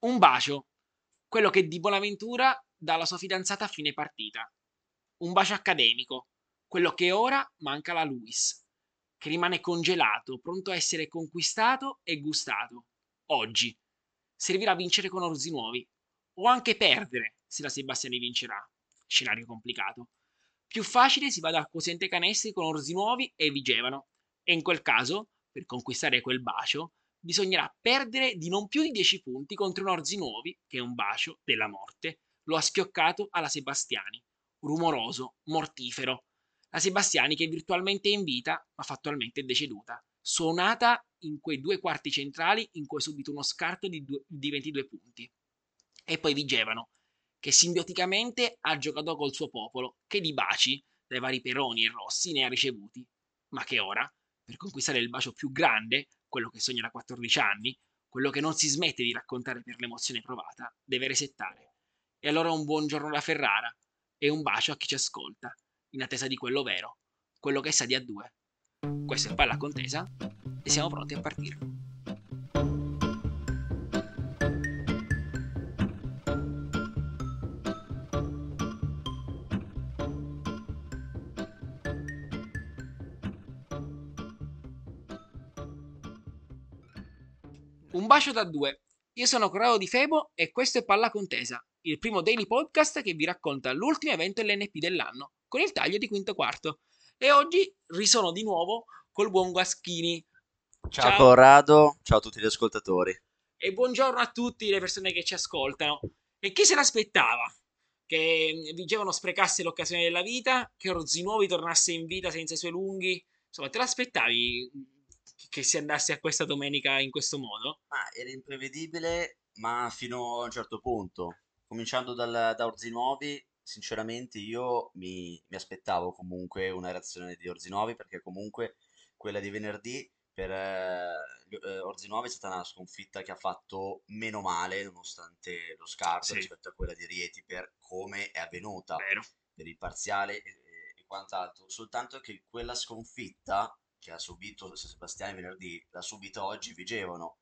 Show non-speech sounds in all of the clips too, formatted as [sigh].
Un bacio, quello che di Bonaventura dà alla sua fidanzata a fine partita. Un bacio accademico, quello che ora manca alla Luis, che rimane congelato, pronto a essere conquistato e gustato. Oggi. Servirà vincere con orzi nuovi, o anche perdere se la Sebastiani vincerà. Scenario complicato. Più facile si va dal quoziente canestri con orzi nuovi e vigevano, e in quel caso, per conquistare quel bacio, bisognerà perdere di non più di 10 punti contro un orzi nuovi, che è un bacio della morte, lo ha schioccato alla Sebastiani. Rumoroso, mortifero. La Sebastiani che virtualmente è in vita, ma fattualmente è deceduta. Suonata in quei due quarti centrali in cui ha subito uno scarto di, due, di 22 punti. E poi Vigevano, che simbioticamente ha giocato col suo popolo, che di baci, dai vari Peroni e Rossi, ne ha ricevuti, ma che ora, per conquistare il bacio più grande, quello che sogna da 14 anni, quello che non si smette di raccontare per l'emozione provata, deve resettare. E allora un buongiorno da Ferrara e un bacio a chi ci ascolta, in attesa di quello vero, quello che sa di a due. Questo è Palla Contesa e siamo pronti a partire. Un bacio da due. Io sono Corrado Di Febo e questo è Palla Contesa, il primo daily podcast che vi racconta l'ultimo evento LNP dell'anno, con il taglio di quinto quarto. E oggi risono di nuovo col buon Guaschini. Ciao, ciao Corrado, ciao a tutti gli ascoltatori. E buongiorno a tutte le persone che ci ascoltano. E chi se l'aspettava? Che Vigevano sprecasse l'occasione della vita, che Orzinuovi tornasse in vita senza i suoi lunghi. Insomma, te l'aspettavi che si andasse a questa domenica in questo modo? Ma era imprevedibile, ma fino a un certo punto. Cominciando dal, da Orzinuovi, sinceramente io mi, mi aspettavo comunque una reazione di Orzinuovi perché comunque quella di venerdì per eh, eh Orzinuovi è stata una sconfitta che ha fatto meno male nonostante lo scarto sì. rispetto a quella di Rieti per come è avvenuta Vero. per il parziale e, e quant'altro soltanto che quella sconfitta che ha subito Sebastiani venerdì l'ha subita oggi Vigevano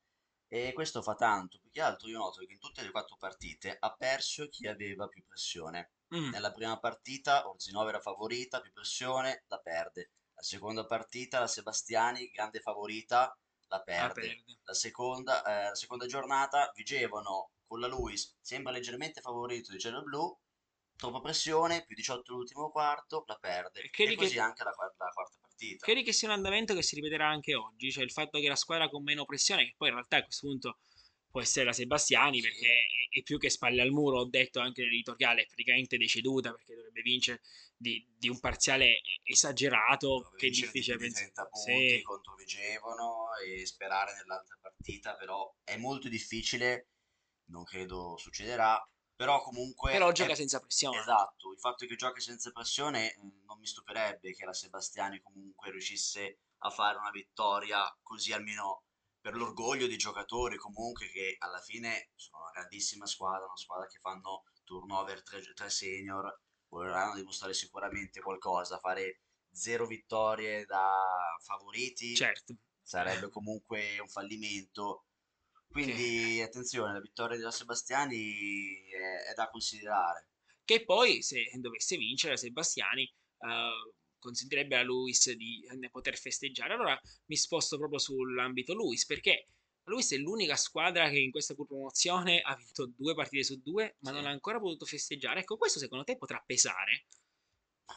e questo fa tanto, più che altro io noto che in tutte le quattro partite ha perso chi aveva più pressione. Mm. Nella prima partita Orzinova era favorita, più pressione, la perde. La seconda partita la Sebastiani, grande favorita, la perde. La, perde. la, seconda, eh, la seconda, giornata Vigevano con la Luis sembra leggermente favorito di cielo blu, troppa pressione, più 18 l'ultimo quarto, la perde. E, e così che... anche la, la quarta partita. Credi che sia un andamento che si ripeterà anche oggi, cioè il fatto che la squadra con meno pressione, che poi in realtà a questo punto può essere la Sebastiani, sì. perché è, è, più che spalle al muro, ho detto anche nell'editoriale, è praticamente deceduta perché dovrebbe vincere di, di un parziale esagerato, dovrebbe che è difficile pensare. 30 punti sì. contro Vigevano e sperare nell'altra partita, però è molto difficile, non credo succederà, però comunque... Però gioca è... senza pressione. Esatto, il fatto che giochi senza pressione mm, non mi stupirebbe che la Sebastiani comunque riuscisse a fare una vittoria così almeno per l'orgoglio dei giocatori comunque che alla fine sono una grandissima squadra, una squadra che fanno turnover 3, 3 senior, vorranno dimostrare sicuramente qualcosa, fare zero vittorie da favoriti certo. sarebbe comunque un fallimento quindi che... attenzione, la vittoria della Sebastiani è, è, da considerare. Che poi, se dovesse vincere Sebastiani, uh, consentirebbe a Luis di poter festeggiare. Allora mi sposto proprio sull'ambito Luis, perché Luis è l'unica squadra che in questa promozione ha vinto due partite su due, ma sì. non ha ancora potuto festeggiare. Ecco, questo secondo te potrà pesare?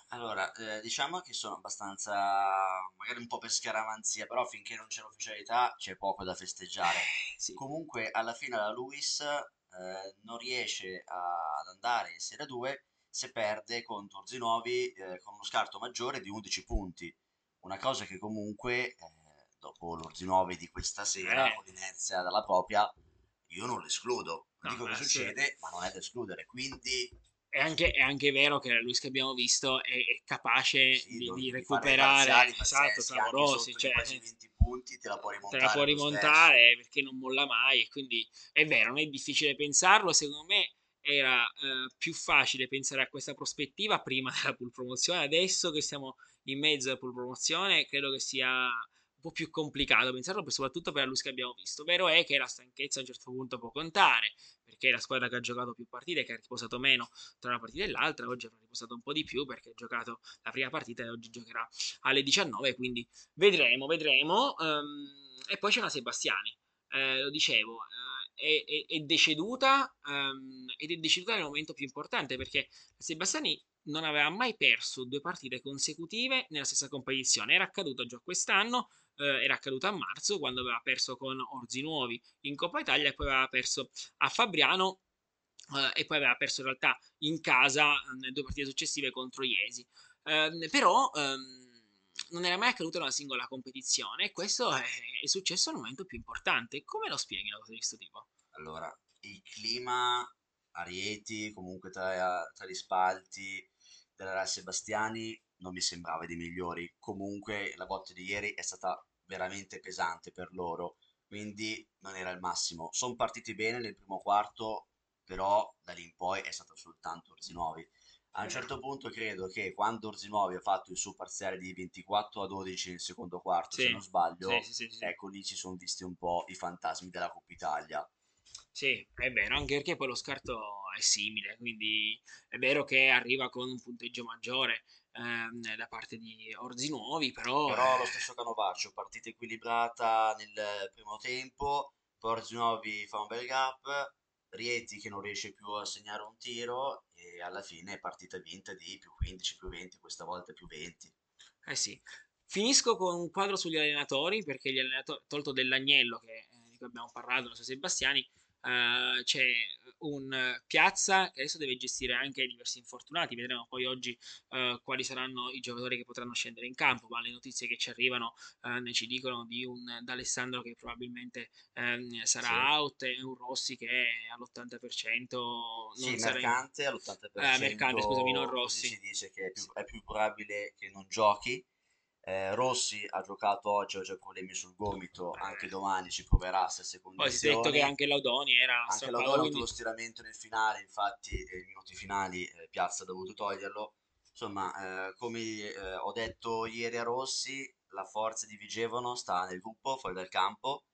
Allora, eh, diciamo che sono abbastanza, magari un po' per scaramanzia, però finché non c'è l'ufficialità c'è poco da festeggiare. Eh, sì. Comunque, alla fine la Luis eh, non riesce a, ad andare in Serie 2 se perde contro Orzinuovi eh, con uno scarto maggiore di 11 punti. Una cosa che comunque, eh, dopo l'Orzinuovi di questa sera, Eh. con l'inerzia dalla propria, io non l'escludo. Non No, dico che eh, sì. succede, ma non è da escludere. Quindi È anche, è anche vero che la Luis che abbiamo visto è, è capace sì, di, di recuperare parziali esatto, clamorosi. Cioè, quasi 20 punti te la puoi te rimontare. la può rimontare perché non molla mai. E quindi è vero, non è difficile pensarlo. Secondo me era eh, più facile pensare a questa prospettiva prima [laughs] della pool promozione. Adesso che siamo in mezzo alla pool promozione, credo che sia po' più complicato pensarlo, soprattutto per la luce che abbiamo visto. Vero è che la stanchezza a un certo punto può contare, perché la squadra che ha giocato più partite, che ha riposato meno tra una partita e l'altra, oggi avrà riposato un po' di più perché ha giocato la prima partita e oggi giocherà alle 19, quindi vedremo, vedremo. Um, e poi c'è una Sebastiani, eh, lo dicevo, eh, è, è, è, deceduta um, ed è deceduta nel momento più importante perché Sebastiani non aveva mai perso due partite consecutive nella stessa competizione. Era accaduto già quest'anno, eh, era accaduto a marzo quando aveva perso con Orzi Nuovi in Coppa Italia e poi aveva perso a Fabriano eh, e poi aveva perso in realtà in casa eh, nelle due partite successive contro Iesi. Ehm, però ehm, non era mai accaduto in una singola competizione e questo è, è successo al momento più importante. Come lo spieghi una cosa di questo tipo? Allora, il clima Arieti, comunque tra, tra gli spalti della Real Sebastiani, non mi sembrava dei migliori. Comunque la botta di ieri è stata veramente pesante per loro, quindi non era il massimo. Sono partiti bene nel primo quarto, però da lì in poi è stato soltanto Orzinuovi. A un certo punto credo che quando Orzinuovi ha fatto il suo parziale di 24 a 12 nel secondo quarto, sì. se non sbaglio, sì, sì, ecco lì ci sono visti un po' i fantasmi della Coppa Italia. Sì, è vero, anche perché poi lo scarto è simile, quindi è vero che arriva con un punteggio maggiore ehm, da parte di Orzi Nuovi, però... Però lo stesso Canovaccio, partita equilibrata nel primo tempo, poi Orzi Nuovi fa un bel gap, Rieti che non riesce più a segnare un tiro e alla fine è partita vinta di più 15, più 20, questa volta più 20. Eh sì. Finisco con un quadro sugli allenatori, perché gli allenatori, tolto dell'Agnello, che, eh, di cui abbiamo parlato, non so Sebastiani, Uh, c'è un Piazza che adesso deve gestire anche diversi infortunati. Vedremo poi oggi uh, quali saranno i giocatori che potranno scendere in campo. Ma le notizie che ci arrivano uh, ne ci dicono di un D'Alessandro che probabilmente um, sarà sì. out e un Rossi che è all'80%. Non sì, sarà mercante in... all'80%. mercante, scusami, non Rossi. Si dice che è più, è più probabile che non giochi. Eh, Rossi ha giocato oggi, oggi ha problemi sul gomito, anche domani ci proverà se seconde Poi si è detto che anche Laudoni era Anche Laudoni ha avuto lo stiramento nel finale, infatti nei minuti finali eh, Piazza ha dovuto toglierlo. Insomma, eh, come eh, ho detto ieri a Rossi, la forza di Vigevano sta nel gruppo, fuori dal campo,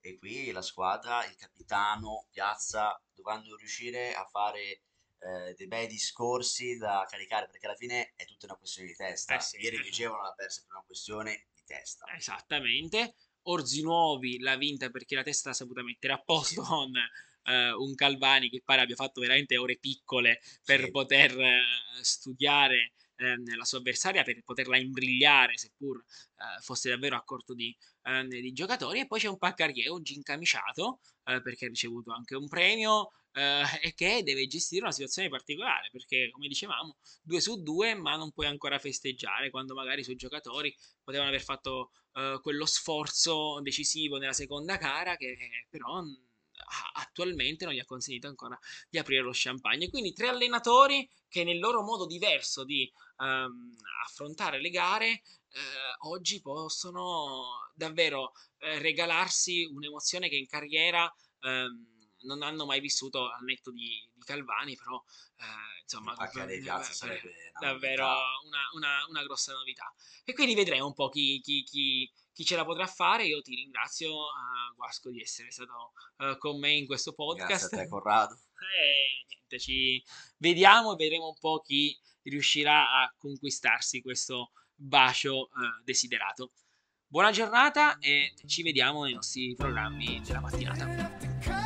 e qui la squadra, il capitano, Piazza, dovranno riuscire a fare eh, dei bei discorsi da caricare, perché alla fine è tutta una questione di testa. Eh sì, Ieri dicevano l'ha persa per una questione di testa. Esattamente. Orzi Nuovi l'ha vinta perché la testa l'ha saputa mettere a posto sì. con uh, un Calvani che pare abbia fatto veramente ore piccole per sì. poter uh, studiare uh, la sua avversaria, per poterla imbrigliare, seppur fosse davvero a corto di, di, giocatori. E poi c'è un Paccarrier, oggi incamiciato, perché ha ricevuto anche un premio eh, e che deve gestire una situazione particolare perché come dicevamo due su due ma non puoi ancora festeggiare quando magari i suoi giocatori potevano aver fatto eh, quello sforzo decisivo nella seconda gara che però attualmente non gli ha consentito ancora di aprire lo champagne. Quindi tre allenatori che nel loro modo diverso di um, affrontare le gare eh, oggi possono davvero eh, regalarsi un'emozione che in carriera um, non hanno mai vissuto al netto di, di Calvani, però eh, insomma dei piazze sarebbe davvero una, una, una, grossa novità. E quindi vedremo un po' chi, chi, chi, chi ce la potrà fare. Io ti ringrazio, uh, Guasco, di essere stato uh, con me in questo podcast. Grazie a te, Corrado. [laughs] E niente, ci vediamo e vedremo un po' chi riuscirà a conquistarsi questo bacio uh, desiderato. Buona giornata e ci vediamo nei nostri programmi della mattinata.